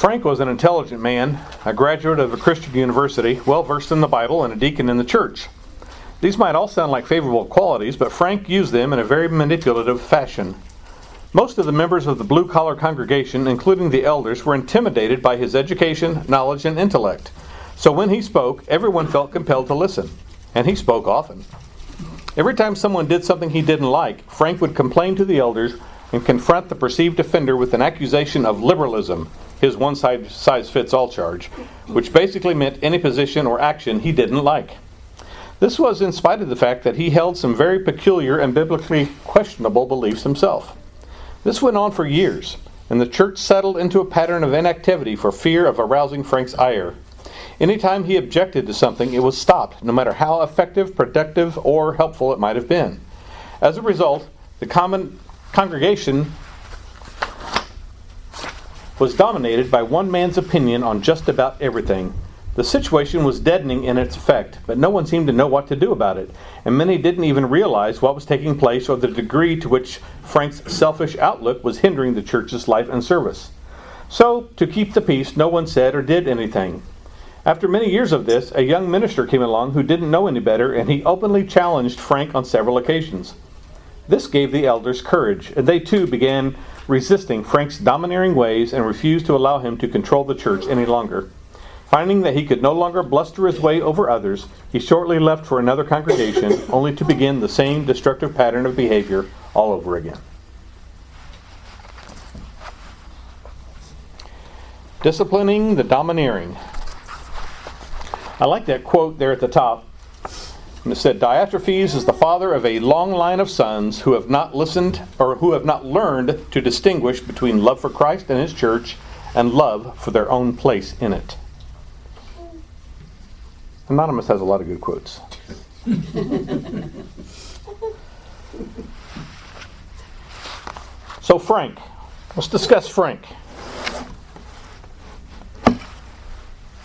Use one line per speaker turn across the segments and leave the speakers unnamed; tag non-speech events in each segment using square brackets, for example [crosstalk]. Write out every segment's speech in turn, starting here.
Frank was an intelligent man, a graduate of a Christian university, well versed in the Bible, and a deacon in the church. These might all sound like favorable qualities, but Frank used them in a very manipulative fashion. Most of the members of the blue collar congregation, including the elders, were intimidated by his education, knowledge, and intellect. So when he spoke, everyone felt compelled to listen, and he spoke often. Every time someone did something he didn't like, Frank would complain to the elders and confront the perceived offender with an accusation of liberalism, his one size fits all charge, which basically meant any position or action he didn't like. This was in spite of the fact that he held some very peculiar and biblically questionable beliefs himself. This went on for years, and the church settled into a pattern of inactivity for fear of arousing Frank's ire. Anytime he objected to something, it was stopped, no matter how effective, productive, or helpful it might have been. As a result, the common congregation was dominated by one man's opinion on just about everything. The situation was deadening in its effect, but no one seemed to know what to do about it, and many didn't even realize what was taking place or the degree to which Frank's selfish outlook was hindering the church's life and service. So, to keep the peace, no one said or did anything. After many years of this, a young minister came along who didn't know any better, and he openly challenged Frank on several occasions. This gave the elders courage, and they too began resisting Frank's domineering ways and refused to allow him to control the church any longer. Finding that he could no longer bluster his way over others, he shortly left for another congregation, [coughs] only to begin the same destructive pattern of behavior all over again. Disciplining the domineering. I like that quote there at the top. And it said, Diotrephes is the father of a long line of sons who have not listened or who have not learned to distinguish between love for Christ and his church and love for their own place in it. Anonymous has a lot of good quotes. [laughs] so, Frank. Let's discuss Frank.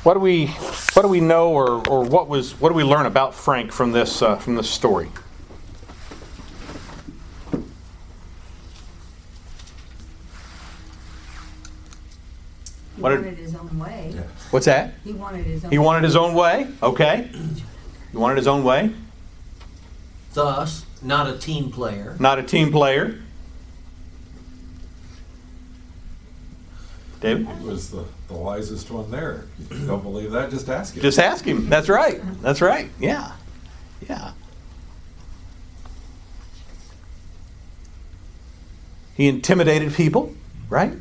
What do we what do we know, or, or what was what do we learn about Frank from this uh, from this story?
He what wanted did, his own way. Yeah.
What's that?
He wanted his own.
He wanted his own way. Okay. He wanted his own way.
Thus, not a team player.
Not a team player. David?
He was the, the wisest one there. If you don't believe that, just ask him.
Just ask him. That's right. That's right. Yeah. Yeah. He intimidated people, right?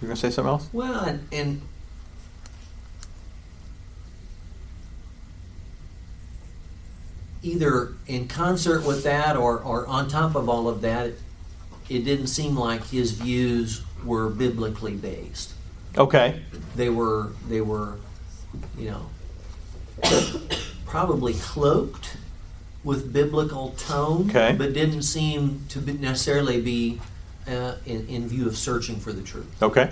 You're going to say something else?
Well, and, and either in concert with that or, or on top of all of that, it didn't seem like his views were biblically based.
Okay.
They were they were, you know, probably cloaked with biblical tone,
okay.
but didn't seem to be necessarily be uh, in, in view of searching for the truth.
Okay.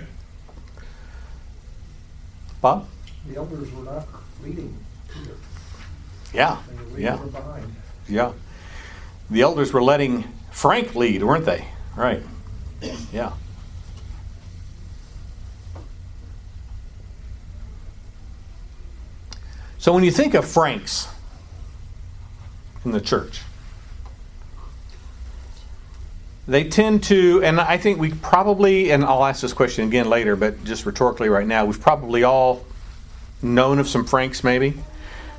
Bob?
The elders were not leading either.
Yeah. yeah. Yeah. The elders were letting Frank lead, weren't they? Right. Yeah. So when you think of Franks in the church, they tend to, and I think we probably, and I'll ask this question again later, but just rhetorically right now, we've probably all known of some Franks maybe,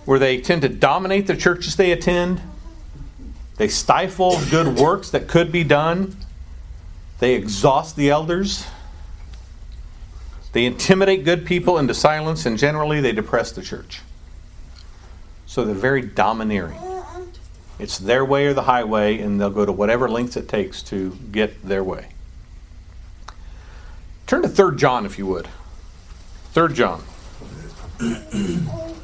where they tend to dominate the churches they attend. They stifle good works that could be done. They exhaust the elders. They intimidate good people into silence, and generally they depress the church. So they're very domineering. It's their way or the highway, and they'll go to whatever lengths it takes to get their way. Turn to 3 John, if you would. 3 John. [clears throat]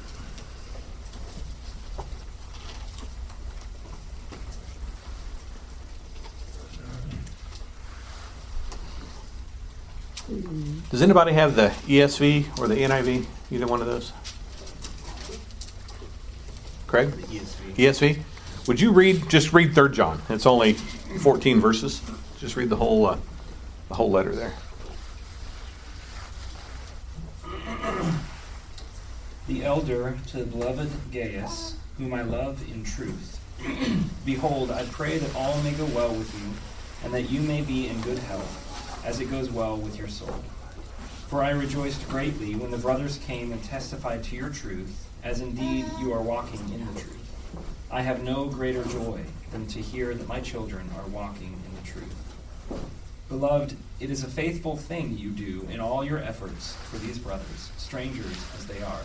Does anybody have the ESV or the NIV? Either one of those? Craig? ESV. ESV. Would you read, just read 3 John? It's only 14 verses. Just read the whole, uh, the whole letter there.
The elder to the beloved Gaius, whom I love in truth. [clears throat] Behold, I pray that all may go well with you, and that you may be in good health as it goes well with your soul. For I rejoiced greatly when the brothers came and testified to your truth, as indeed you are walking in the truth. I have no greater joy than to hear that my children are walking in the truth. Beloved, it is a faithful thing you do in all your efforts for these brothers, strangers as they are,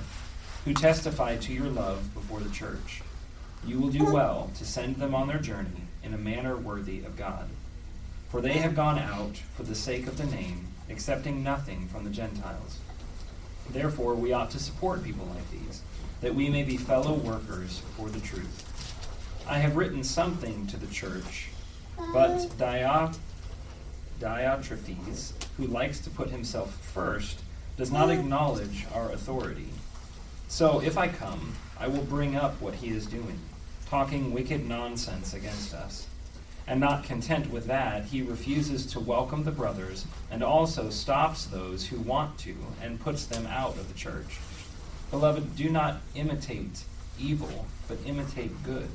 who testify to your love before the church. You will do well to send them on their journey in a manner worthy of God. For they have gone out for the sake of the name, accepting nothing from the Gentiles. Therefore, we ought to support people like these, that we may be fellow workers for the truth. I have written something to the church, but uh. Diot- Diotrephes, who likes to put himself first, does not uh. acknowledge our authority. So if I come, I will bring up what he is doing, talking wicked nonsense against us. And not content with that, he refuses to welcome the brothers and also stops those who want to and puts them out of the church. Beloved, do not imitate evil, but imitate good.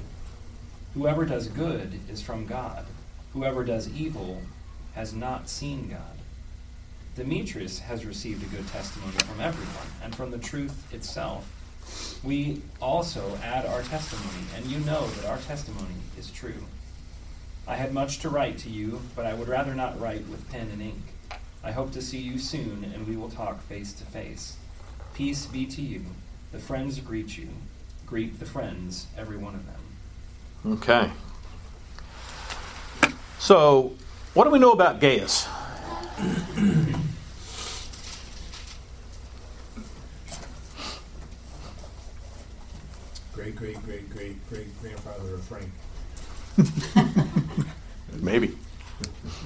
Whoever does good is from God. Whoever does evil has not seen God. Demetrius has received a good testimony from everyone and from the truth itself. We also add our testimony, and you know that our testimony is true. I had much to write to you, but I would rather not write with pen and ink. I hope to see you soon, and we will talk face to face. Peace be to you. The friends greet you. Greet the friends, every one of them.
Okay. So, what do we know about Gaius?
Great, great, great, great, great grandfather of Frank. [laughs]
Maybe.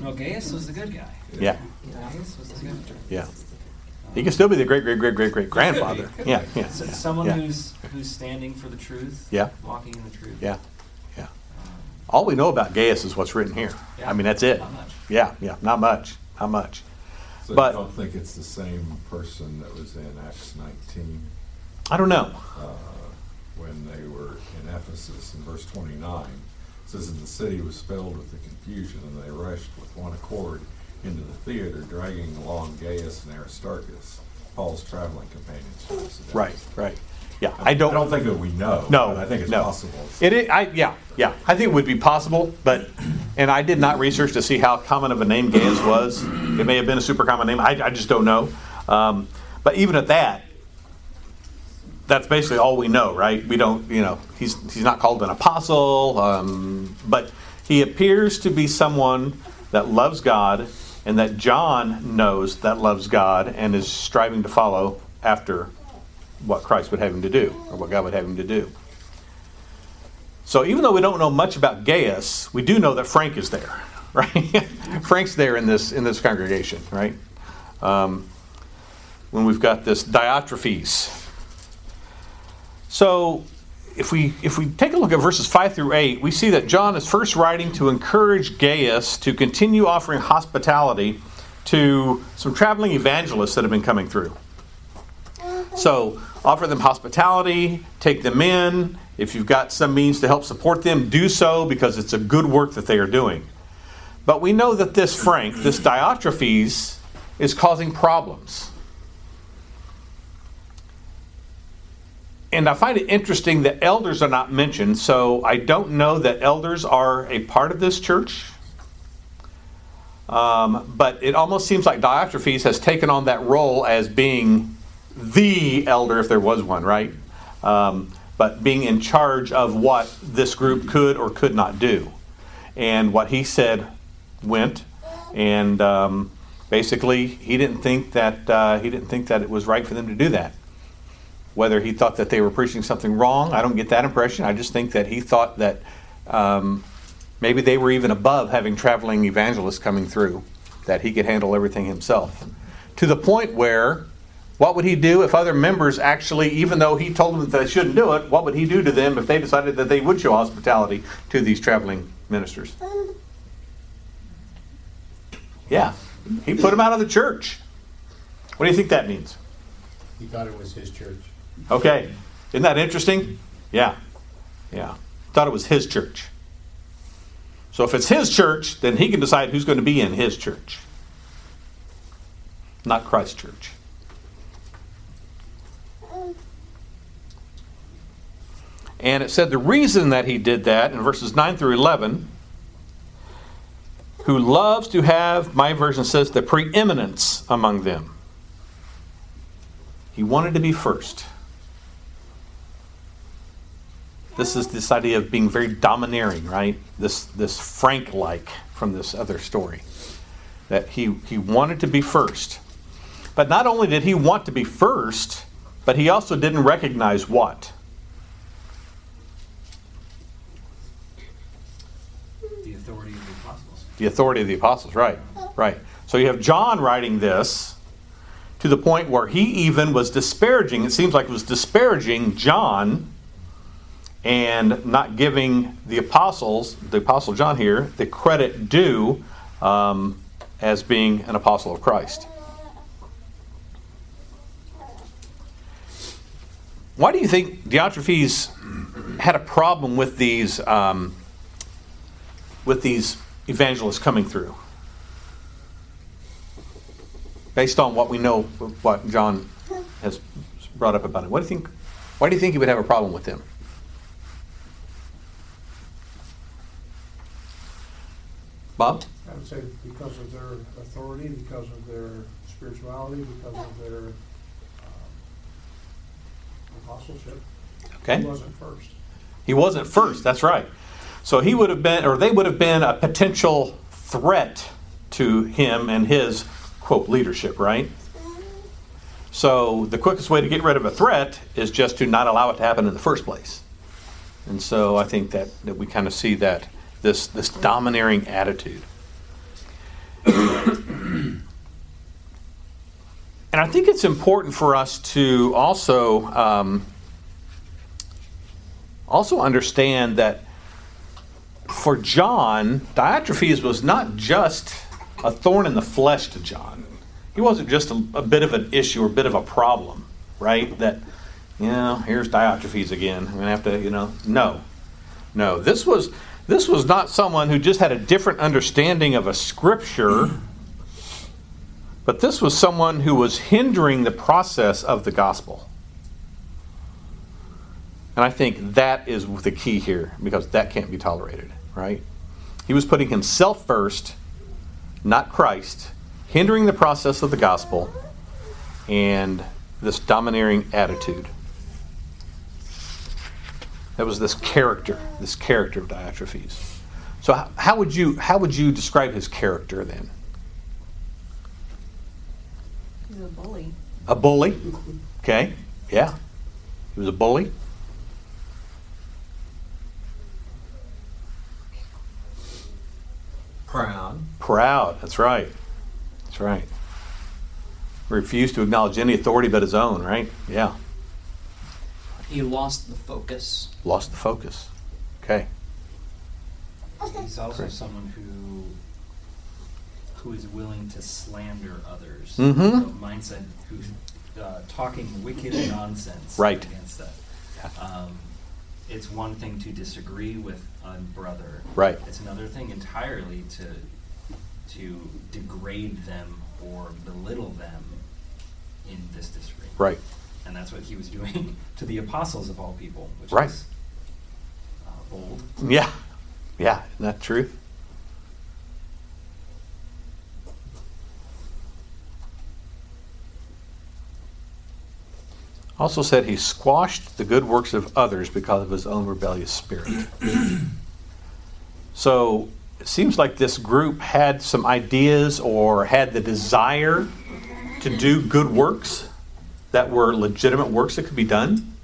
No, Gaius was the good guy.
Yeah.
Gaius was the good
Yeah. He can still be the great, great, great, great, great grandfather.
Could be,
Yeah.
could be.
Yeah.
So- someone
Yeah.
who's who's standing for the truth.
Yeah.
Walking in the truth.
Yeah. Yeah. All we know about Gaius is what's written here.
Yeah.
I mean, that's it.
Not much.
Yeah. Yeah. Not much. Not much.
So
But-
you don't think it's the same person that was in Acts 19
I don't know.
uh, when they were in Ephesus in verse 29? Says, And the city was filled with the confusion, and they rushed with one accord into the theater, dragging along Gaius and Aristarchus, Paul's traveling companions.
Right. Right. Yeah.
I
I don't.
I don't think that we know.
No,
but I think it's
no.
possible.
It is, I, yeah, yeah. I think it would be possible, but, and I did not research to see how common of a name Gaius was. It may have been a super common name. I, I just don't know. Um, but even at that, that's basically all we know, right? We don't, you know, he's he's not called an apostle, um, but he appears to be someone that loves God and that John knows that loves God and is striving to follow after what Christ would have him to do, or what God would have him to do. So even though we don't know much about Gaius, we do know that Frank is there, [laughs] right? Frank's there in this in this congregation, right? Um, when we've got this Diotrephes. So if we if we take a look at verses five through eight, we see that John is first writing to encourage Gaius to continue offering hospitality to some traveling evangelists that have been coming through. Uh-huh. So offer them hospitality, take them in. If you've got some means to help support them, do so because it's a good work that they are doing. But we know that this Frank, this Diotrephes, is causing problems. And I find it interesting that elders are not mentioned, so I don't know that elders are a part of this church. Um, but it almost seems like Diotrephes has taken on that role as being the elder, if there was one, right? Um, but being in charge of what this group could or could not do. And what he said went, and um, basically he didn't think that uh, he didn't think that it was right for them to do that. Whether he thought that they were preaching something wrong, I don't get that impression. I just think that he thought that um, maybe they were even above having traveling evangelists coming through, that he could handle everything himself. To the point where, what would he do if other members actually, even though he told them that they shouldn't do it, what would he do to them if they decided that they would show hospitality to these traveling ministers? Yeah, he put them out of the church. What do you think that means?
He thought it was his church.
Okay. Isn't that interesting? Yeah. Yeah. Thought it was his church. So if it's his church, then he can decide who's going to be in his church, not Christ's church. And it said the reason that he did that in verses 9 through 11 who loves to have, my version says, the preeminence among them. He wanted to be first. This is this idea of being very domineering, right? This this Frank like from this other story. That he, he wanted to be first. But not only did he want to be first, but he also didn't recognize what?
The authority of the apostles.
The authority of the apostles, right. Right. So you have John writing this to the point where he even was disparaging, it seems like it was disparaging John and not giving the apostles, the apostle John here, the credit due um, as being an apostle of Christ. Why do you think Diotrephes had a problem with these um, with these evangelists coming through? Based on what we know, what John has brought up about it, what do you think? Why do you think he would have a problem with them? Bob?
I would say because of their authority, because of their spirituality, because of their um, apostleship.
Okay.
He wasn't first.
He wasn't first, that's right. So he would have been, or they would have been a potential threat to him and his, quote, leadership, right? So the quickest way to get rid of a threat is just to not allow it to happen in the first place. And so I think that, that we kind of see that, this, this domineering attitude. and I think it's important for us to also um, also understand that for John, Diotrephes was not just a thorn in the flesh to John. He wasn't just a, a bit of an issue or a bit of a problem, right? That, you know, here's Diotrephes again. I'm going to have to, you know, no. No, this was this was not someone who just had a different understanding of a scripture, but this was someone who was hindering the process of the gospel. And I think that is the key here because that can't be tolerated, right? He was putting himself first, not Christ, hindering the process of the gospel and this domineering attitude. That was this character, this character of Diotrephes. So how, how would you how would you describe his character then?
He's a bully.
A bully? Okay. Yeah. He was a bully.
Proud.
Proud. That's right. That's right. Refused to acknowledge any authority but his own, right? Yeah.
He lost the focus.
Lost the focus. Okay.
He's also
Great.
someone who who is willing to slander others.
Mhm.
The mindset who's uh, talking wicked nonsense
Right.
against us.
Yeah.
Um, it's one thing to disagree with a brother.
Right.
It's another thing entirely to to degrade them or belittle them in this disagreement.
Right.
And that's what he was doing [laughs] to the apostles of all people, which
Right.
is uh, bold.
Yeah. Yeah. Isn't that true? Also said he squashed the good works of others because of his own rebellious spirit. so it seems like this group had some ideas or had the desire to do good works that were legitimate works that could be done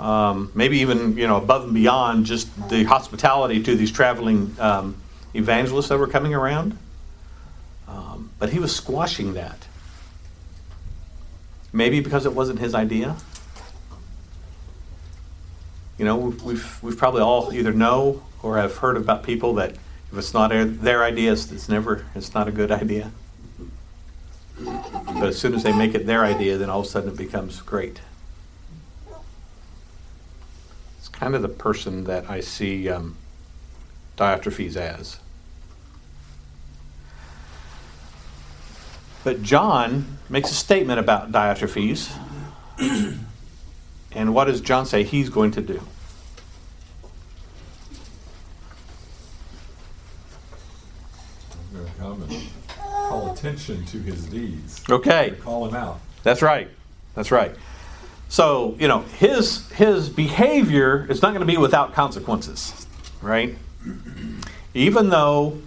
um, maybe even you know above and beyond just the hospitality to these traveling um, evangelists that were coming around. Um, but he was squashing that. Maybe because it wasn't his idea. You know, we've, we've, probably all either know or have heard about people that if it's not their, idea, it's never, it's not a good idea. But as soon as they make it their idea, then all of a sudden it becomes great. It's kind of the person that I see um, Diotrephes as. But John makes a statement about Diotrephes. [clears throat] and what does John say he's going to do
to come and call attention to his deeds.
Okay.
Call him out.
That's right. That's right. So, you know, his his behavior is not going to be without consequences, right? Even though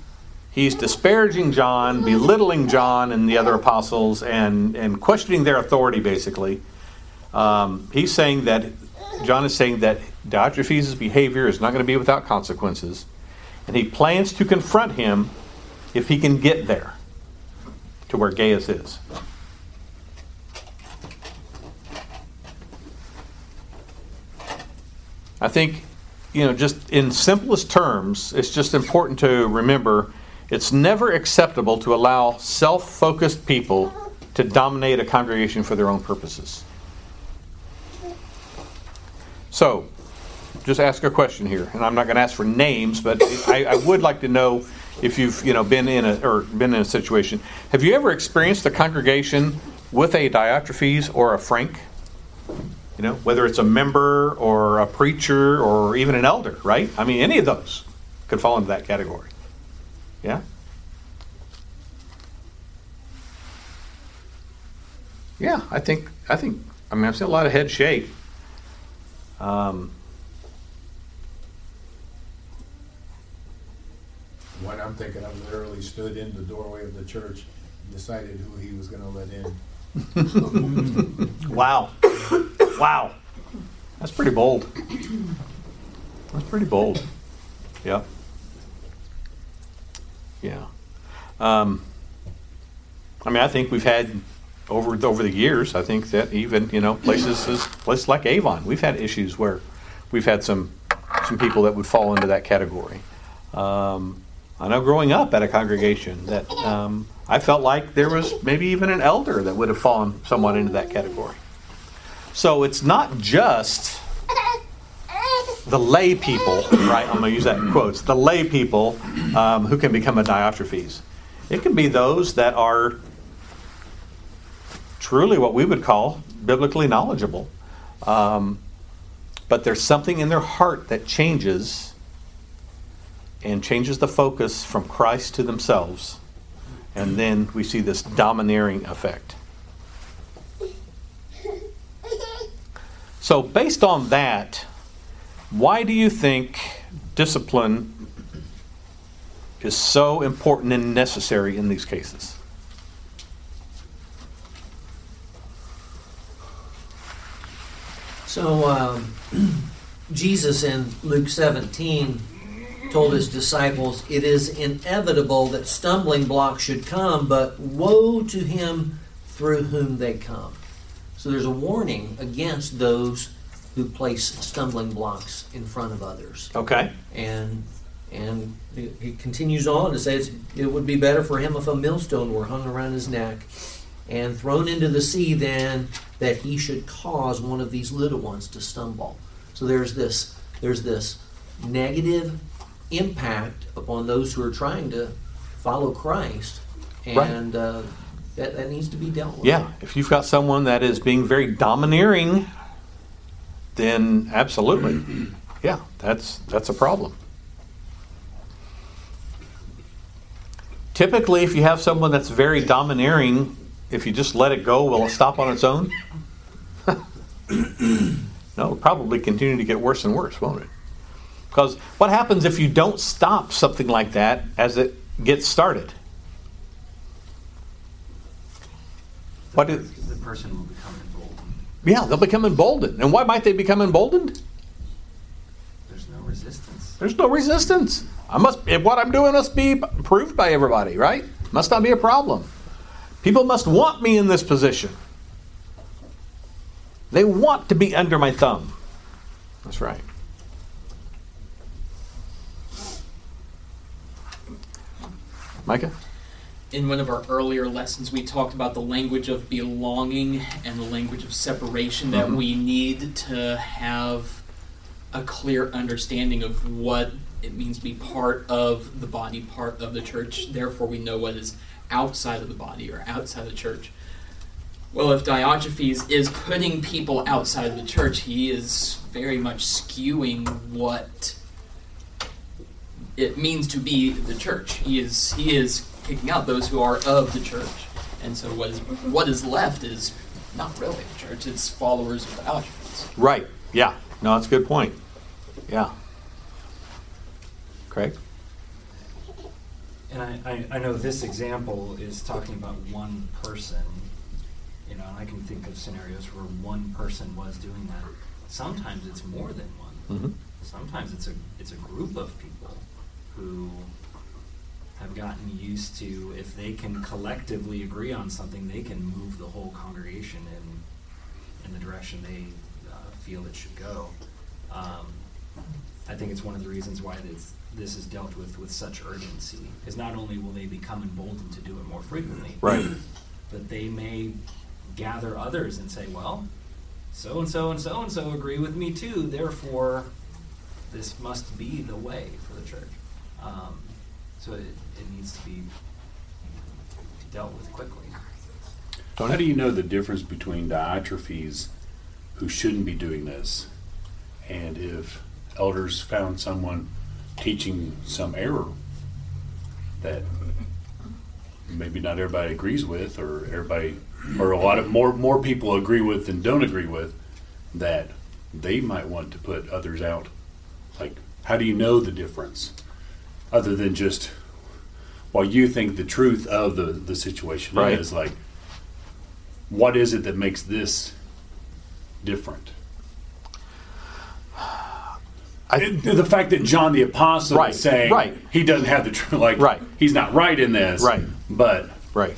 he's disparaging John, belittling John and the other apostles, and and questioning their authority, basically, um, he's saying that John is saying that Diotrephes' behavior is not going to be without consequences, and he plans to confront him if he can get there to where Gaius is. I think, you know, just in simplest terms, it's just important to remember it's never acceptable to allow self focused people to dominate a congregation for their own purposes. So, just ask a question here, and I'm not going to ask for names, but I, I, would like to know if you've you know been in a or been in a situation. Have you ever experienced a congregation with a Diotrephes or a Frank? You know, whether it's a member or a preacher or even an elder, right? I mean, any of those could fall into that category. Yeah? Yeah, I think I think I mean I've seen a lot of head shake. Um,
One I'm thinking of literally stood in the doorway of the church, and decided who he was going to let in. [laughs]
wow. Wow. That's pretty bold. That's pretty bold. Yeah. Yeah. Um, I mean, I think we've had over over the years. I think that even you know places places like Avon, we've had issues where we've had some some people that would fall into that category. Um, I know growing up at a congregation that um, I felt like there was maybe even an elder that would have fallen somewhat into that category. So it's not just the lay people, right? I'm going to use that in quotes. The lay people um, who can become a Diotrephes. It can be those that are truly what we would call biblically knowledgeable. Um, but there's something in their heart that changes and changes the focus from Christ to themselves. And then we see this domineering effect. So, based on that, why do you think discipline is so important and necessary in these cases?
So, um, [clears throat] Jesus in Luke 17 told his disciples, It is inevitable that stumbling blocks should come, but woe to him through whom they come. So there's a warning against those who place stumbling blocks in front of others.
Okay.
And and he continues on to say it would be better for him if a millstone were hung around his neck and thrown into the sea than that he should cause one of these little ones to stumble. So there's this there's this negative impact upon those who are trying to follow Christ, and right. uh, that, that needs to be dealt with.
Yeah, if you've got someone that is being very domineering, then absolutely, [clears throat] yeah, that's that's a problem. Typically, if you have someone that's very domineering, if you just let it go, will it stop on its own? [laughs] no, it'll probably continue to get worse and worse, won't it? Because what happens if you don't stop something like that as it gets started?
The, what is, the person will become emboldened.
Yeah, they'll become emboldened. And why might they become emboldened?
There's no resistance.
There's no resistance. I must what I'm doing must be approved by everybody, right? Must not be a problem. People must want me in this position. They want to be under my thumb. That's right. Micah?
In one of our earlier lessons, we talked about the language of belonging and the language of separation that mm-hmm. we need to have a clear understanding of what it means to be part of the body, part of the church. Therefore, we know what is outside of the body or outside of the church. Well, if Diotrephes is putting people outside of the church, he is very much skewing what it means to be the church. He is he is kicking out those who are of the church, and so what is what is left is not really the church. It's followers of Diotrephes.
Right. Yeah. No, that's a good point. Yeah. Craig?
And I, I, I know this example is talking about one person, you know, and I can think of scenarios where one person was doing that. Sometimes it's more than one.
Mm-hmm.
Sometimes it's a it's a group of people who have gotten used to if they can collectively agree on something, they can move the whole congregation in in the direction they uh, feel it should go. Um, I think it's one of the reasons why this, this is dealt with with such urgency. because not only will they become emboldened to do it more frequently,
Right.
but they may gather others and say, well, so and so and so and so agree with me too, therefore this must be the way for the church. Um, so it, it needs to be dealt with quickly.
Tony?
How do you know the difference between Diotrephes who shouldn't be doing this and if elders found someone teaching some error that maybe not everybody agrees with or everybody or a lot of more more people agree with than don't agree with that they might want to put others out like how do you know the difference other than just while you think the truth of the the situation
Right.
is like what is it that makes this different?
I-
It- the fact that John the Apostle
Right,
is saying
right.
he doesn't have the truth, [laughs] like
Right.
he's not right in this,
Right.
But
Right.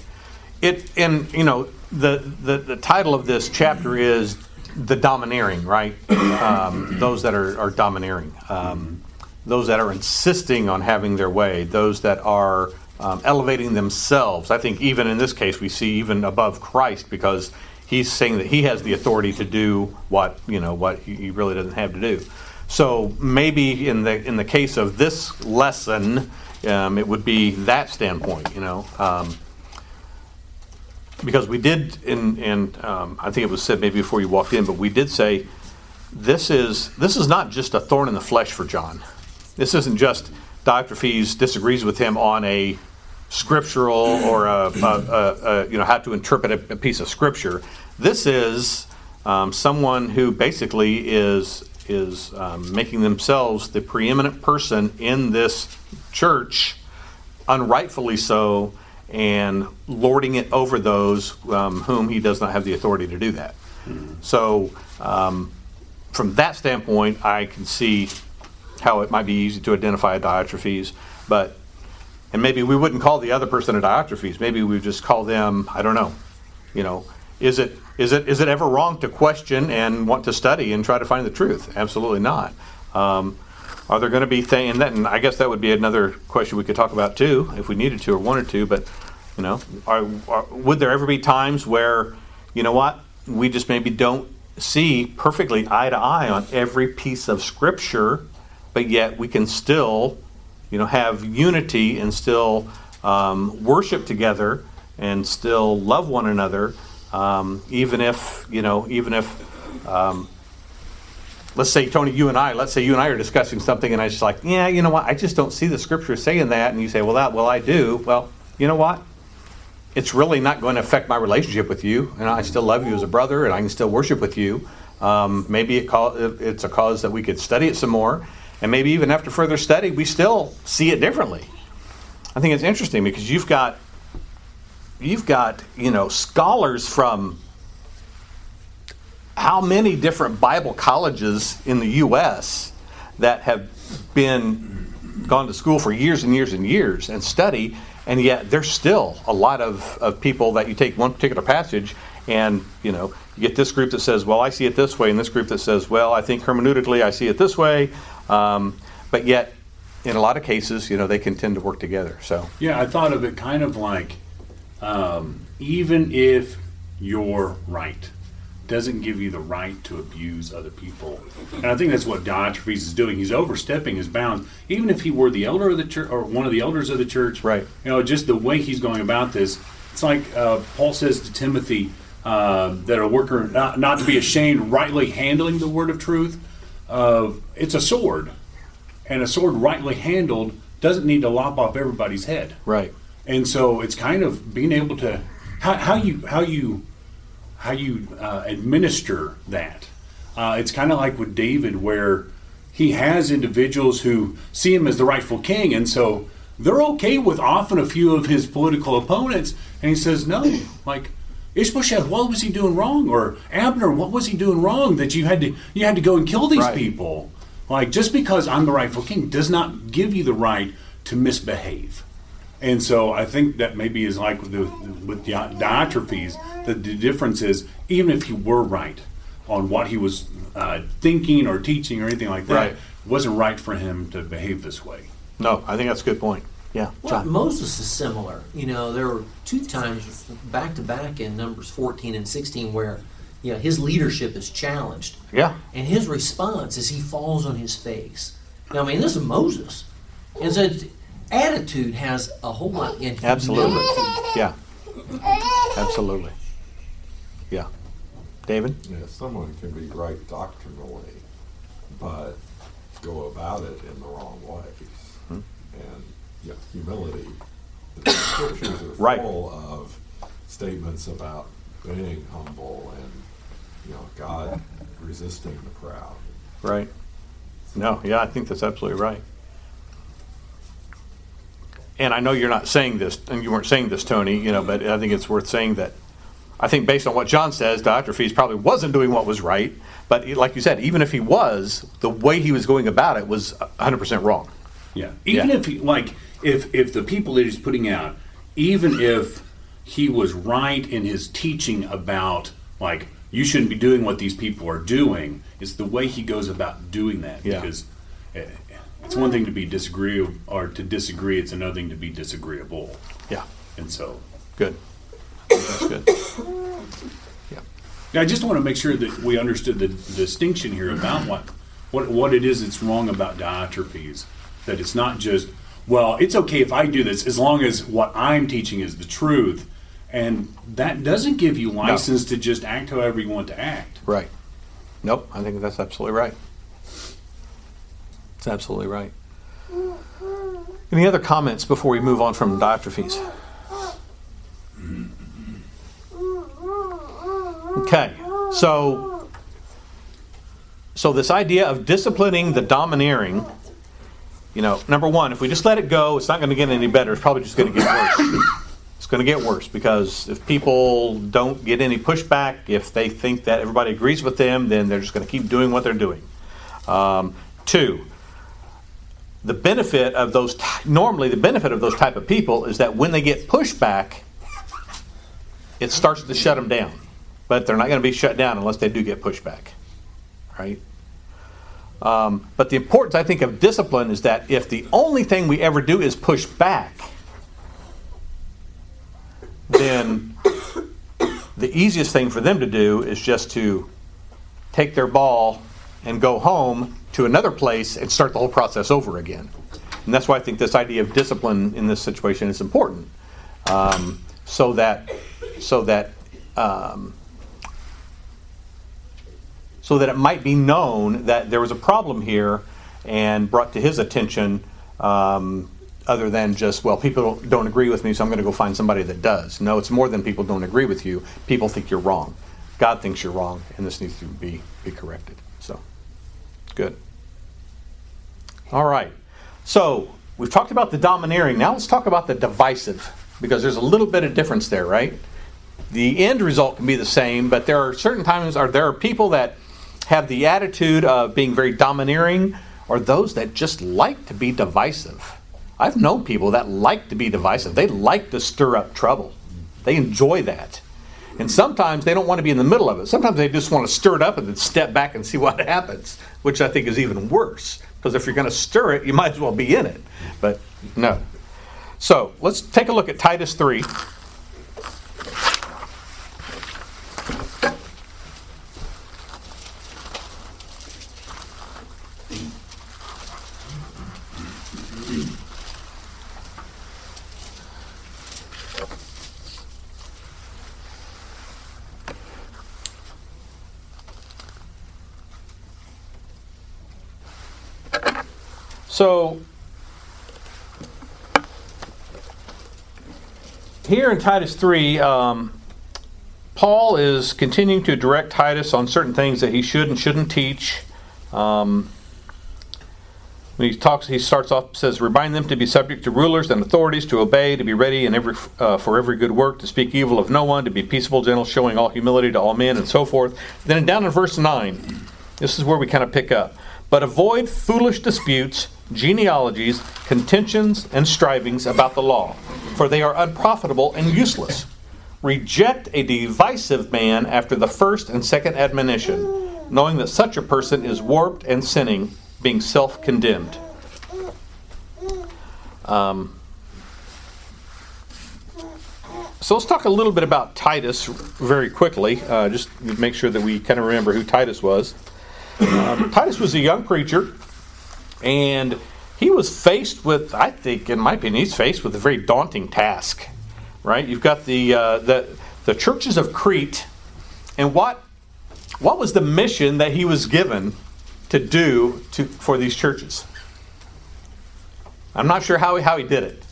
It and you know the the, the title of this chapter is the domineering, right? Um, those that are, are domineering, um, those that are insisting on having their way, those that are um, elevating themselves. I think even in this case we see even above Christ because he's saying that he has the authority to do what you know what he really doesn't have to do. So maybe in the in the case of this lesson, um, it would be that standpoint, you know. Um, because we did, in, in um, I think it was said maybe before you walked in, but we did say this is this is not just a thorn in the flesh for John. This isn't just Diotrephes disagrees with him on a scriptural or a, a, a, you know how to interpret a, a piece of scripture. This is um, someone who basically is is um, making themselves the preeminent person in this church unrightfully so, and lording it over those um, whom he does not have the authority to do that. So, um, from that standpoint, I can see how it might be easy to identify a Diotrephes, but and maybe we wouldn't call the other person a Diotrephes. Maybe we just call them, I don't know, you know, is it is it is it ever wrong to question and want to study and try to find the truth? Absolutely not. Um, are there going to be things, and, and I guess that would be another question we could talk about too, if we needed to or wanted to. But you know, are, are, would there ever be times where, you know what, we just maybe don't see perfectly eye to eye on every piece of scripture, but yet we can still, you know, have unity and still um, worship together and still love one another, um, even if you know, even if. Um, let's say Tony, you and I, let's say you and I are discussing something, and I just like, yeah, you know what? I just don't see the scripture saying that, and you say, well, that, well, I do. Well, you know what? It's really not going to affect my relationship with you, and I still love you as a brother, and I can still worship with you. Um, maybe it call, it's a cause that we could study it some more, and maybe even after further study, we still see it differently. I think it's interesting because you've got you've got you know scholars from how many different Bible colleges in the U.S. that have been gone to school for years and years and years and study, and yet there's still a lot of, of people that you take one particular passage and you know you get this group that says, well, I see it this way, and this group that says, well, I think hermeneutically I see it this way, um, but yet in a lot of cases, you know, they can tend to work together. So
Yeah, I thought of it kind of like um, even if you're right, doesn't give you the right to abuse other people. And I think that's what Diotrephes is doing. He's overstepping his bounds. Even if he were the elder of the church or one of the elders of the church,
Right.
You know, just the way he's going about this. It's like uh, Paul says to Timothy uh, that a worker not, not to be ashamed, rightly handling the word of truth. Uh, it's a sword, and a sword rightly handled doesn't need to lop off everybody's head.
Right.
And so it's kind of being able to how, how you how you how you uh, administer that. Uh, it's kind of like with David, where he has individuals who see him as the rightful king, and so they're okay with often a few of his political opponents. And he says, "No, like Ishbosheth, what was he doing wrong? Or Abner, what was he doing wrong that you had to you had to go and kill these
Right.
people? Like just because I'm the rightful king does not give you the right to misbehave." And so I think that maybe is like with, the, with Di- Diotrephes, that the difference is even if he were right on what he was uh, thinking or teaching or anything like that,
Right.
it wasn't right for him to behave this way.
No, I think that's a good point. Yeah.
Well,
John.
Moses is similar. You know, there were two times back to back in Numbers 14 and 16 where, you know, his leadership is challenged.
Yeah.
And his response is he falls on his face. Now, I mean, this is Moses. And so attitude has a whole lot in humility.
Absolutely. Yeah. Absolutely. Yeah. David?
Yeah, someone can be right doctrinally, but go about it in the wrong ways.
Hmm.
And yeah, humility. The scriptures are
Right.
full of statements about being humble and you know God resisting the proud.
Right. No, yeah, I think that's absolutely right. And I know you're not saying this, and you weren't saying this, Tony, you know, but I think it's worth saying that I think based on what John says, Diotrephes probably wasn't doing what was right. But like you said, even if he was, the way he was going about it was 100% wrong.
Yeah. Even
Yeah.
if he like if if the people that he's putting out, even if he was right in his teaching about like you shouldn't be doing what these people are doing, it's the way he goes about doing that.
Yeah.
Because eh, it's one thing to be disagreeable or to disagree, it's another thing to be disagreeable.
Yeah.
And so
Good. That's good. Yeah.
Now, I just want to make sure that we understood the distinction here about what what what it is that's wrong about Diotrephes. That it's not just well, it's okay if I do this as long as what I'm teaching is the truth, and that doesn't give you license to just act however you want to act.
Right. Nope, I think that's absolutely right. It's absolutely right. Any other comments before we move on from Diotrephes? Okay, so so this idea of disciplining the domineering, you know, number one, if we just let it go, it's not going to get any better. It's probably just going to get worse. It's going to get worse because if people don't get any pushback, if they think that everybody agrees with them, then they're just going to keep doing what they're doing. Um, two, the benefit of those t- normally the benefit of those type of people is that when they get pushback, it starts to shut them down. But they're not going to be shut down unless they do get pushback, right? Um, but the importance, I think, of discipline is that if the only thing we ever do is push back, then the easiest thing for them to do is just to take their ball and go home to another place and start the whole process over again. And that's why I think this idea of discipline in this situation is important, um, so that so that um, so that it might be known that there was a problem here and brought to his attention. Um, other than just well, people don't agree with me, so I'm going to go find somebody that does. No, it's more than people don't agree with you. People think you're wrong. God thinks you're wrong, and this needs to be be corrected. So, good. All right. So we've talked about the domineering. Now let's talk about the divisive, because there's a little bit of difference there, right? The end result can be the same, but there are certain times are there are people that have the attitude of being very domineering, or those that just like to be divisive. I've known people that like to be divisive. They like to stir up trouble. They enjoy that. And sometimes they don't want to be in the middle of it. Sometimes they just want to stir it up and then step back and see what [laughs] happens, which I think is even worse. Because if you're going to stir it, you might as well be in it. But no. So let's take a look at Titus 3. So, here in Titus 3, um, Paul is continuing to direct Titus on certain things that he should and shouldn't teach. Um, when he talks, he starts off says, "Remind them to be subject to rulers and authorities, to obey, to be ready in every uh, for every good work, to speak evil of no one, to be peaceable, gentle, showing all humility to all men, and so forth." Then down in verse nine, this is where we kind of pick up. But avoid foolish disputes, genealogies, contentions, and strivings about the law, for they are unprofitable and useless. Reject a divisive man after the first and second admonition, knowing that such a person is warped and sinning being self condemned. Um, so let's talk a little bit about Titus very quickly, uh, just to make sure that we kind of remember who Titus was. Um, Titus was a young preacher, and he was faced with, I think, in my opinion, he's faced with a very daunting task. Right? You've got the uh, the the churches of Crete, and what what was the mission that he was given to do to, for these churches. I'm not sure how he, how he did it.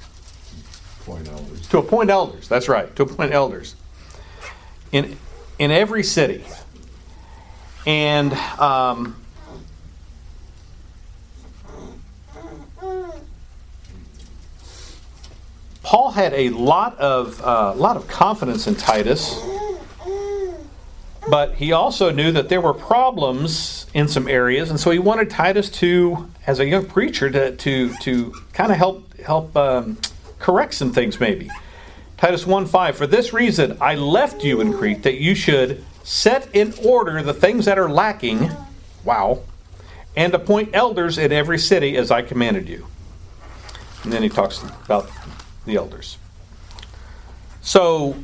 Elders.
To appoint elders, that's right, to appoint elders in, in every city. And um, Paul had a lot of uh, lot of confidence in Titus, but he also knew that there were problems in some areas, and so he wanted Titus to, as a young preacher, to to to kind of help help um, correct some things, maybe. Titus 1:5 For this reason I left you in Crete that you should set in order the things that are lacking. Wow. And appoint elders in every city as I commanded you. And then he talks about the elders. So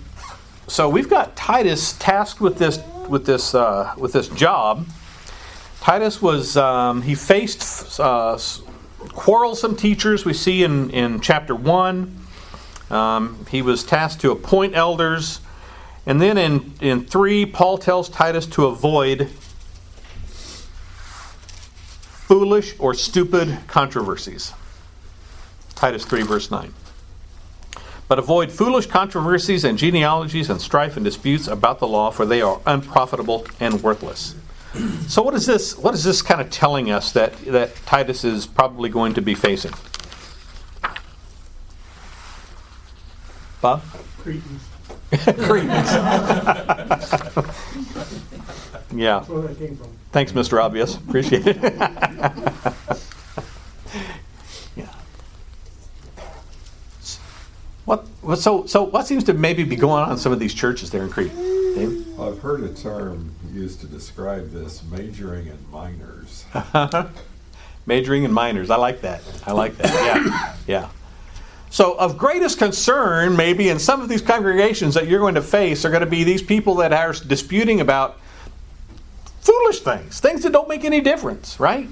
so we've got Titus tasked with this with this uh, with this job. Titus was um, he faced uh, quarrelsome teachers. We see in in chapter one. Um, he was tasked to appoint elders, and then in in three, Paul tells Titus to avoid foolish or stupid controversies. Titus three verse nine. But avoid foolish controversies and genealogies and strife and disputes about the law, for they are unprofitable and worthless. So what is this what is this kind of telling us that, that Titus is probably going to be facing? Bob?
Cretans, [laughs]
Cretans. [laughs] yeah.
that's where that came from.
Thanks, Mr. Obvious. Appreciate it. [laughs] yeah. What, what so so what seems to maybe be going on in some of these churches there in Crete? David?
I've heard a term used to describe this majoring in minors. [laughs]
Majoring in minors. I like that. I like that. Yeah. Yeah. So, of greatest concern, maybe in some of these congregations that you're going to face, are going to be these people that are disputing about foolish things, things that don't make any difference, right?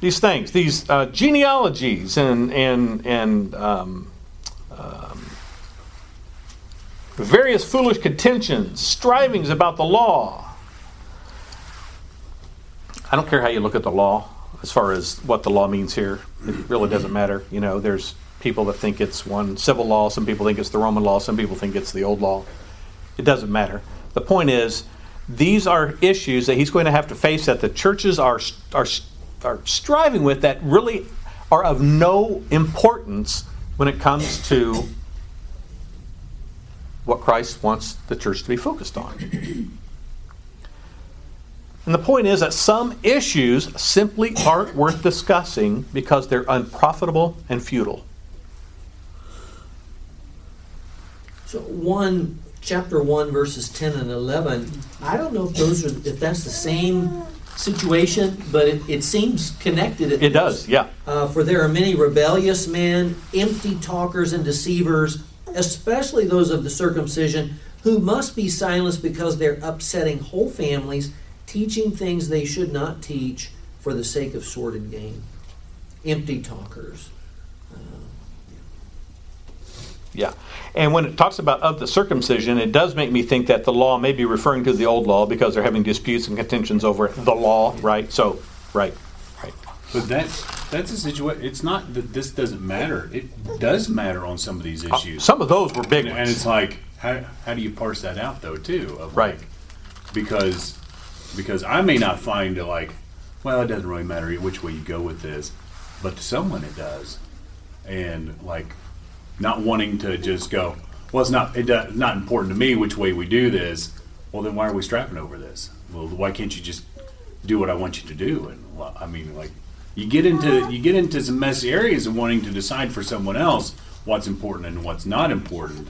These things, these uh, genealogies and and and um, um, various foolish contentions, strivings about the law. I don't care how you look at the law as far as what the law means here. It really doesn't matter. You know, there's people that think it's one civil law, some people think it's the Roman law, some people think it's the old law. It doesn't matter. The point is, these are issues that he's going to have to face that the churches are are are striving with that really are of no importance when it comes to what Christ wants the church to be focused on. And the point is that some issues simply aren't worth discussing because they're unprofitable and futile.
So one chapter one verses ten and eleven. I don't know if those are if that's the same situation, but it, it seems connected.
It does, yeah.
Uh, for there are many rebellious men, empty talkers, and deceivers, especially those of the circumcision, who must be silenced because they're upsetting whole families, teaching things they should not teach for the sake of sordid gain. Empty talkers.
Uh, yeah. And when it talks about of the circumcision, it does make me think that the law may be referring to the old law because they're having disputes and contentions over the law, right? So, right, right.
But that's that's a situation. It's not that this doesn't matter. It does matter on some of these
Uh,
issues.
Some of those were big
and,
ones.
and it's like, how, how do you parse that out though, too? Of
Right.
like- because because I may not find it like, well, it doesn't really matter which way you go with this, but to someone it does, and like not wanting to just go, well, it's not it does, not important to me which way we do this. Well, then why are we strapping over this? Well, why can't you just do what I want you to do? And well, I mean, like you get into you get into some messy areas of wanting to decide for someone else what's important and what's not important.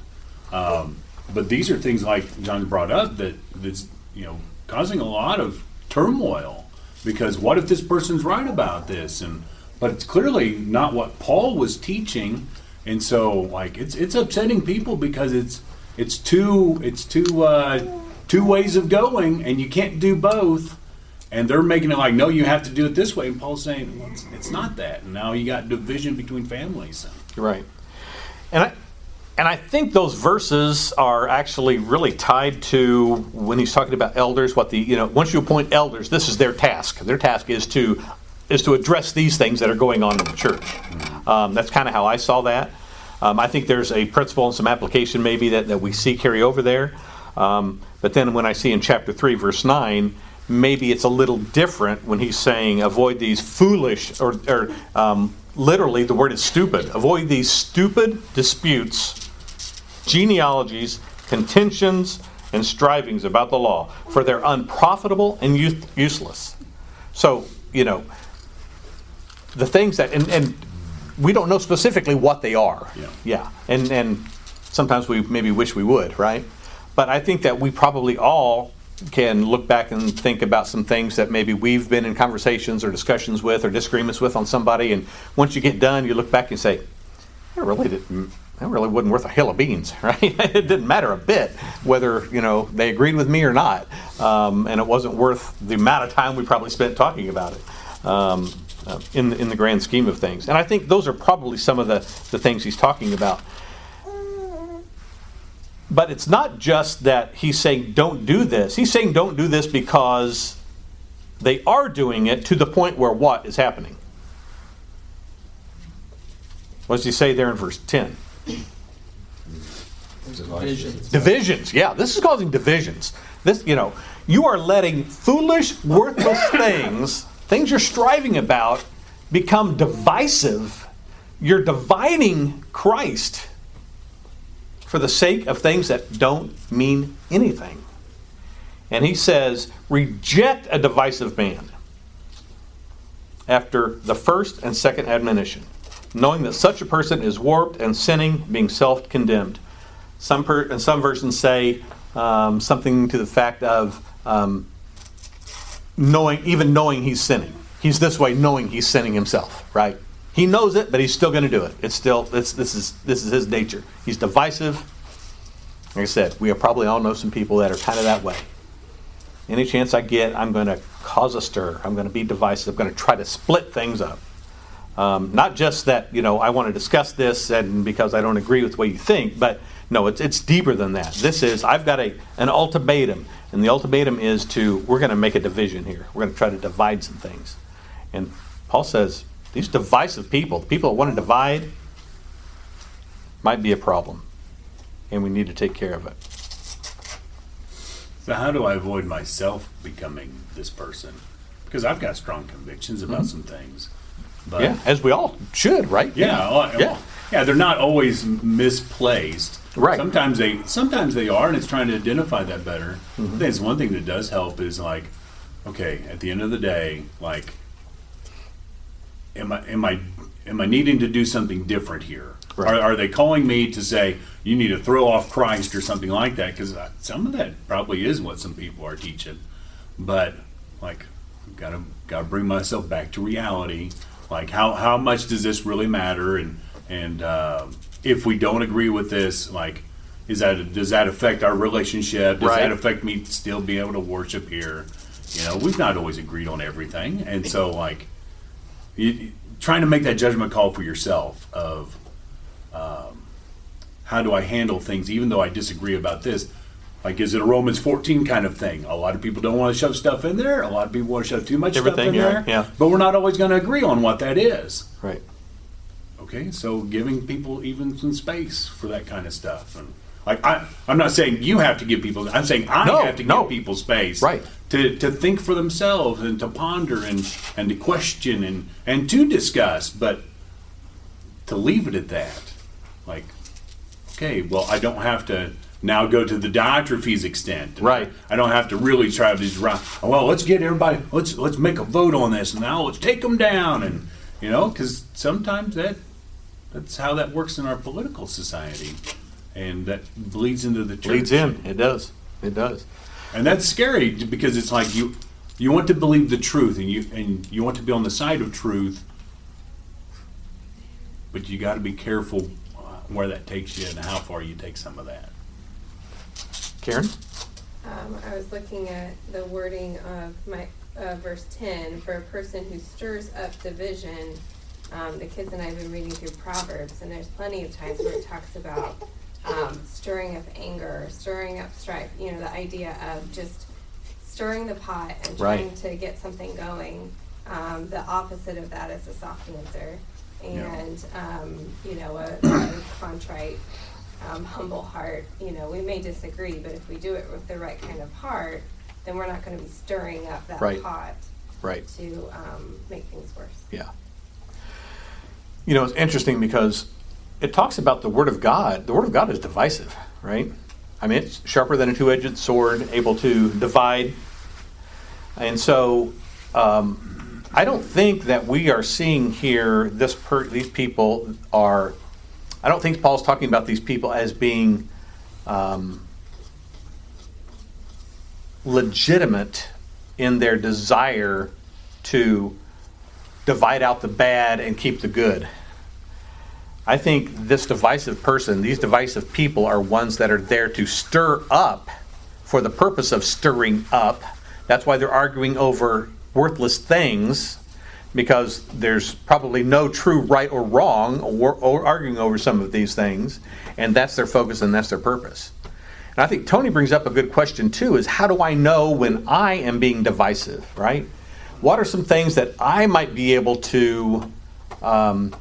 Um, but these are things like John brought up that that's you know causing a lot of turmoil because what if this person's right about this? And but it's clearly not what Paul was teaching. And so like it's it's upsetting people because it's it's two it's two uh, two ways of going and you can't do both and they're making it like no you have to do it this way and Paul's saying well, it's, it's not that and now you got division between families
Right. And I and I think those verses are actually really tied to when he's talking about elders, what the you know, once you appoint elders, this is their task. Their task is to is to address these things that are going on in the church. Um, that's kind of how I saw that. Um, I think there's a principle and some application maybe that, that we see carry over there. Um, but then when I see in chapter 3, verse 9, maybe it's a little different when he's saying avoid these foolish, or, or um, literally the word is stupid. Avoid these stupid disputes, genealogies, contentions, and strivings about the law, for they're unprofitable and useless. So, you know, the things that, and, and we don't know specifically what they are.
Yeah.
Yeah. And, and sometimes we maybe wish we would, right? But I think that we probably all can look back and think about some things that maybe we've been in conversations or discussions with or disagreements with on somebody. And once you get done, you look back and say, that really didn't. That really wasn't worth a hill of beans, [laughs] right? it didn't matter a bit whether you know they agreed with me or not, um, and it wasn't worth the amount of time we probably spent talking about it um, uh, in in the grand scheme of things. And I think those are probably some of the the things he's talking about. But it's not just that he's saying don't do this. He's saying don't do this because they are doing it to the point where what is happening? What does he say there in verse 10?
Divisions.
Divisions. Yeah, this is causing divisions. This, you know, you are letting foolish, worthless [laughs] things, things you're striving about, become divisive. You're dividing Christ for the sake of things that don't mean anything. And he says, reject a divisive man after the first and second admonition, knowing that such a person is warped and sinning, being self condemned. Some, per, and some versions say um, something to the fact of um, knowing, even knowing he's sinning. He's this way, knowing he's sinning himself, right? He knows it, but he's still going to do it. It's still it's, this is this is his nature. He's divisive. Like I said, we probably all know some people that are kind of that way. Any chance I get, I'm going to cause a stir. I'm going to be divisive. I'm going to try to split things up. Um, not just that, you know, I want to discuss this and because I don't agree with what you think, but no, it's, it's deeper than that. This is, I've got a, an ultimatum, and the ultimatum is to, we're going to make a division here. We're going to try to divide some things. And Paul says, these divisive people, the people that want to divide, might be a problem, and we need to take care of it.
So how do I avoid myself becoming this person? Because I've got strong convictions about mm-hmm. some things. But
Yeah, as we all should, right?
yeah, well,
Yeah.
yeah, they're not always misplaced.
Right.
Sometimes they sometimes they are, and it's trying to identify that better. Mm-hmm. I think it's one thing that does help is like, okay, at the end of the day, like, am I am I am I needing to do something different here?
Right.
Are, are they calling me to say you need to throw off Christ or something like that? Because some of that probably is what some people are teaching, but like, got to got to bring myself back to reality. Like, how how much does this really matter? And and uh, if we don't agree with this, like, is that does that affect our relationship? Does
Right.
that affect me still being able to worship here? You know, we've not always agreed on everything, and so like, you, trying to make that judgment call for yourself of um, how do I handle things, even though I disagree about this. Like, is it a Romans 14 kind of thing? A lot of people don't want to shove stuff in there. A lot of people want to shove too much
Everything,
stuff in
yeah,
there.
yeah.
But we're not always going to agree on what that is.
Right.
Okay, so giving people even some space for that kind of stuff, and like I, I'm not saying you have to give people. I'm saying I
No,
have to
no.
give people space,
Right.
To to think for themselves and to ponder and and to question and and to discuss, but to leave it at that, like, okay, well, I don't have to now go to the Diotrephes extent,
Right.
I don't have to really try to just run. Well, let's get everybody. Let's let's make a vote on this, and now let's take them down, and you know, because sometimes that that's how that works in our political society, and that bleeds into the church.
Leads in. It does. It does.
and that's scary because it's like you you want to believe the truth, and you and you want to be on the side of truth, but you got to be careful uh, where that takes you and how far you take some of that.
Karen?
Um, I was looking at the wording of my, uh, verse ten, for a person who stirs up division. Um, the kids and I have been reading through Proverbs, and there's plenty of times where it talks about, um, stirring up anger, stirring up strife, you know, the idea of just stirring the pot and trying
Right.
to get something going. Um, the opposite of that is a soft answer.
Yeah.
And, um, you know, a, a contrite, um, humble heart, you know, we may disagree, but if we do it with the right kind of heart, then we're not gonna be stirring up that
Right.
pot
Right.
to, um, make things worse.
Yeah. You know, it's interesting because it talks about the Word of God. The Word of God is divisive, right? I mean, it's sharper than a two edged sword, able to divide. And so um, I don't think that we are seeing here this per- these people are. I don't think Paul's talking about these people as being um, legitimate in their desire to divide out the bad and keep the good. I think this divisive person, these divisive people, are ones that are there to stir up for the purpose of stirring up. That's why they're arguing over worthless things because there's probably no true right or wrong or, or arguing over some of these things, and that's their focus and that's their purpose. And I think Tony brings up a good question too: is how do I know when I am being divisive? Right? What are some things that I might be able to um,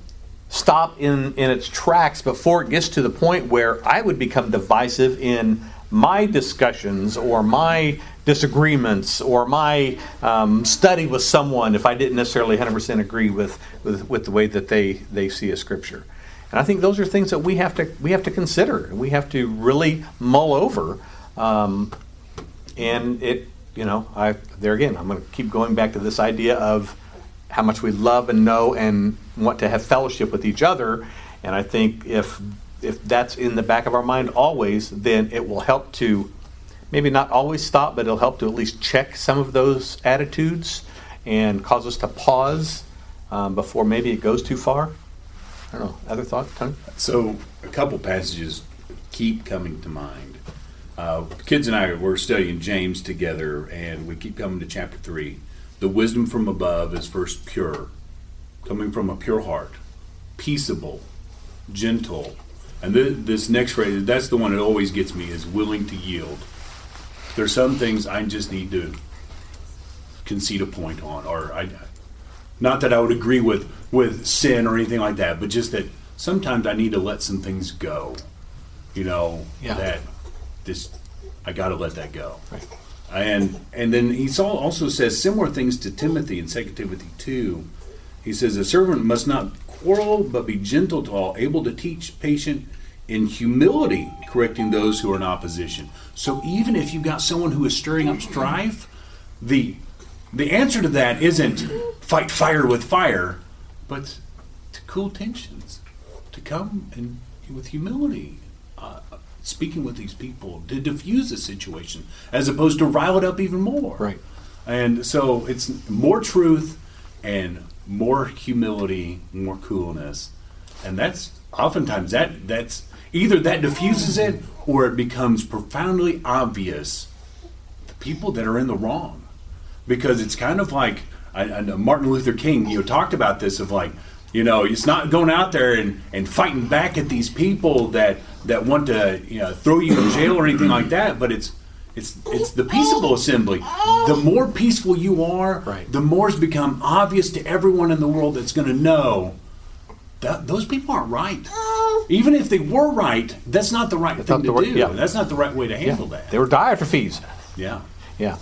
stop in in its tracks before it gets to the point where I would become divisive in my discussions or my disagreements or my um, study with someone if I didn't necessarily 100% agree with, with, with the way that they, they see a scripture. And I think those are things that we have to we have to consider. We have to really mull over. Um, and it, you know, I there again, I'm going to keep going back to this idea of how much we love and know and want to have fellowship with each other. And I think if if that's in the back of our mind always, then it will help to maybe not always stop, but it'll help to at least check some of those attitudes and cause us to pause um, before maybe it goes too far. I don't know. Other thoughts, Tony?
So, a couple passages keep coming to mind. Uh, kids and I were studying James together, and we keep coming to chapter 3. The wisdom from above is first pure, coming from a pure heart, peaceable, gentle. And th- this next phrase, that's the one that always gets me, is willing to yield. There's some things I just need to concede a point on, or I, not that I would agree with with sin or anything like that, but just that sometimes I need to let some things go. You know
Yeah.
that this I got to let that go.
Right.
And and then he also says similar things to Timothy in 2 Timothy two. He says a servant must not quarrel, but be gentle to all, able to teach, patient in humility, correcting those who are in opposition. So even if you've got someone who is stirring up strife, the the answer to that isn't fight fire with fire, but to cool tensions, to come and with humility, speaking with these people to diffuse the situation, as opposed to rile it up even more.
Right.
And so it's more truth and more humility, more coolness, and that's oftentimes that that's either that diffuses it or it becomes profoundly obvious the people that are in the wrong because it's kind of like I, I know Martin Luther King you know talked about this of like You know, it's not going out there and, and fighting back at these people that, that want to you know, throw you in jail or anything like that, but it's it's it's the peaceable assembly. The more peaceful you are,
Right.
the more it's become obvious to everyone in the world that's going to know that those people aren't right. Even if they were right, that's not the right
That's
thing to
right-
do.
yeah.
That's not the right way to
Yeah.
handle that.
They were Diotrephes.
Yeah.
Yeah,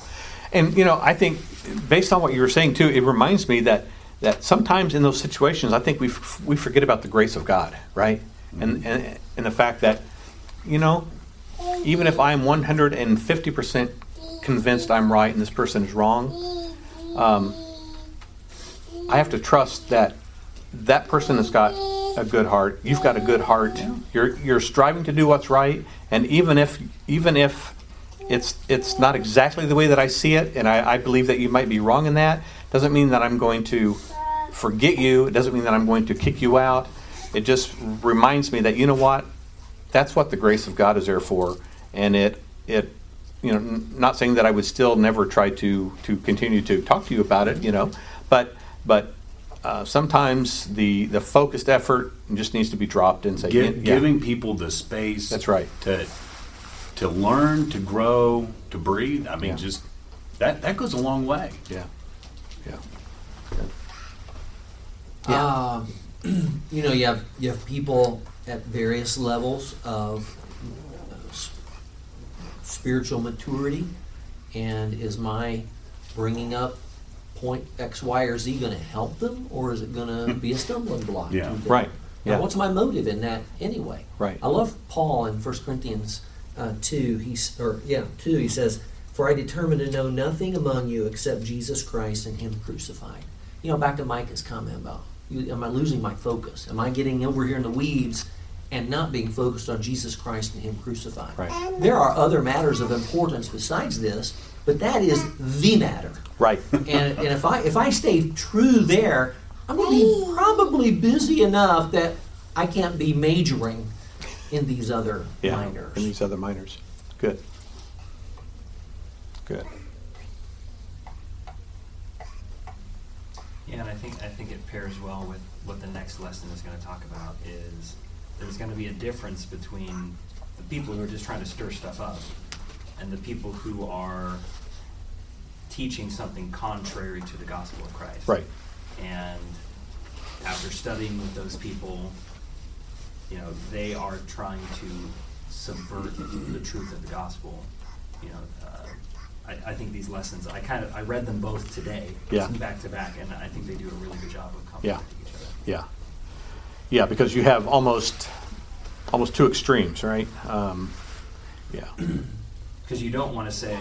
and you know, I think based on what you were saying too, it reminds me that that sometimes in those situations, I think we f- we forget about the grace of God, right? And and and the fact that you know, even if I'm 150 percent convinced I'm right and this person is wrong, um, I have to trust that that person has got a good heart. You've got a good heart. You're you're striving to do what's right, and even if even if it's it's not exactly the way that I see it, and I, I believe that you might be wrong in that, doesn't mean that I'm going to forget you. It doesn't mean that I'm going to kick you out. It just reminds me that you know what, that's what the grace of God is there for, and it it you know n- not saying that I would still never try to to continue to talk to you about it, you know, but but uh, sometimes the the focused effort just needs to be dropped and say
Gi-
yeah,
Giving people the space.
That's right.
To to learn, to grow, to breathe. I mean,
Yeah.
just that that goes a long way.
yeah yeah
Um, [clears throat] you know, you have you have people at various levels of spiritual maturity, and is my bringing up point X, Y, or Z going to help them, or is it going to be a stumbling block?
Yeah.
to them?
Right.
Now,
Yeah.
what's my motive in that anyway?
Right.
I love Paul in 1 Corinthians uh, two. He's or yeah two. He says, "For I determined to know nothing among you except Jesus Christ and Him crucified." You know, back to Micah's comment about, you- am I losing my focus? Am I getting over here in the weeds and not being focused on Jesus Christ and Him crucified?
Right.
There are other matters of importance besides this, but that is the matter.
right [laughs]
And, and if I if I stay true there, I'm going to be probably busy enough that I can't be majoring in these other
yeah
minors.
and these other minors good good
Yeah, and I think I think it pairs well with what the next lesson is going to talk about is there's going to be a difference between the people who are just trying to stir stuff up and the people who are teaching something contrary to the gospel of Christ.
right
And after studying with those people, you know, they are trying to subvert the truth of the gospel. You know, uh, I, I think these lessons, I kind of, I read them both today,
Yeah.
back to back, and I think they do a really good job of
Yeah.
complementing each other.
yeah yeah because you have almost almost two extremes right um, yeah [clears throat]
Because you don't want to say,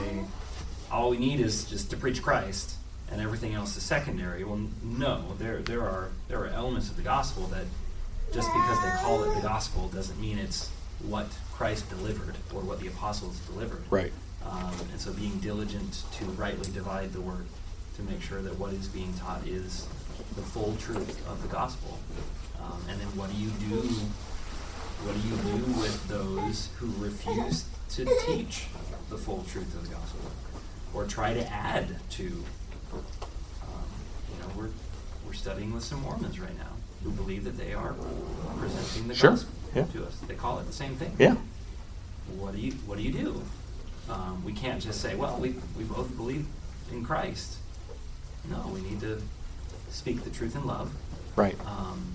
all we need is just to preach Christ, and everything else is secondary. Well, no, there there are there are elements of the gospel that just because they call it the gospel doesn't mean it's what Christ delivered or what the apostles delivered.
right
Um, and so being diligent to rightly divide the word to make sure that what is being taught is the full truth of the gospel. Um, and then what do you do? What do you do with those who refuse to teach the full truth of the gospel or try to add to? Um, you know, we're we're studying with some Mormons right now who believe that they are presenting the
Sure,
gospel
yeah.
to us. They call it the same thing
yeah
what do you what do you do? Um, we can't just say, well, we we both believe in Christ. No, we need to speak the truth in love,
right
um,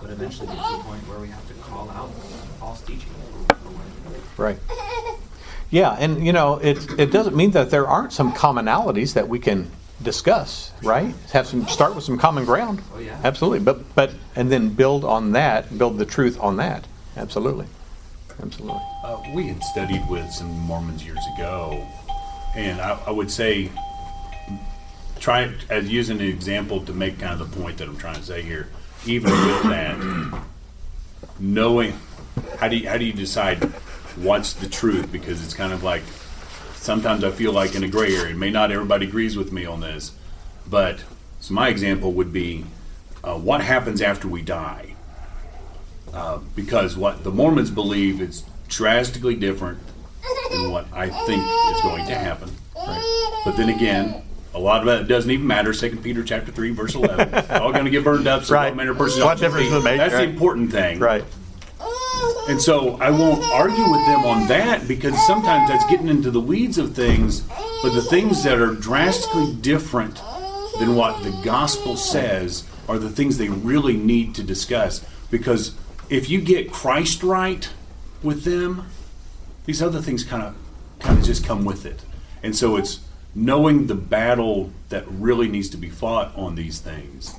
but eventually get to the point where we have to call out false teaching. for what it is.
Right. Yeah, and you know, it it doesn't mean that there aren't some commonalities that we can discuss, right? Have some start with some common ground.
Oh, yeah.
Absolutely. But but and then build on that, build the truth on that. Absolutely. Absolutely.
Uh, we had studied with some Mormons years ago, and I, I would say, try as using an example to make kind of the point that I'm trying to say here. Even with that, knowing how do you, how do you decide what's the truth? Because it's kind of like sometimes I feel like in a gray area. May not everybody agrees with me on this, but so my example would be uh, what happens after we die uh, because what the Mormons believe is drastically different than what I think is going to happen. Right. But then again, A lot of it doesn't even matter. Second Peter chapter three verse eleven. all going to get burned up. So
Right.
what manner person
What difference does it make,
That's
right?
the important thing.
Right.
And so I won't argue with them on that because sometimes that's getting into the weeds of things, but the things that are drastically different than what the gospel says are the things they really need to discuss. Because if you get Christ right with them, these other things kind of kind of just come with it. And so it's knowing the battle that really needs to be fought on these things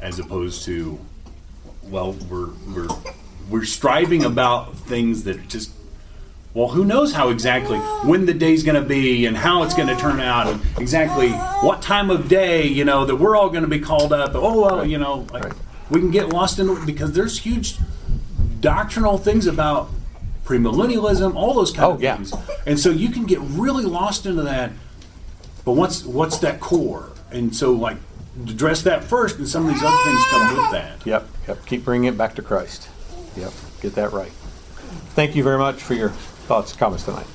as opposed to well we're we're we're striving about things that just well who knows how exactly when the day's going to be and how it's going to turn out and exactly what time of day you know that we're all going to be called up oh well you know like
Right.
we can get lost in because there's huge doctrinal things about premillennialism all those kind
Oh,
of
yeah.
things and so you can get really lost into that but what's what's that core and so like address that first and some of these other things come with that
Yep, yep. Keep bringing it back to Christ. Yep, get that right. Thank you very much for your thoughts comments tonight.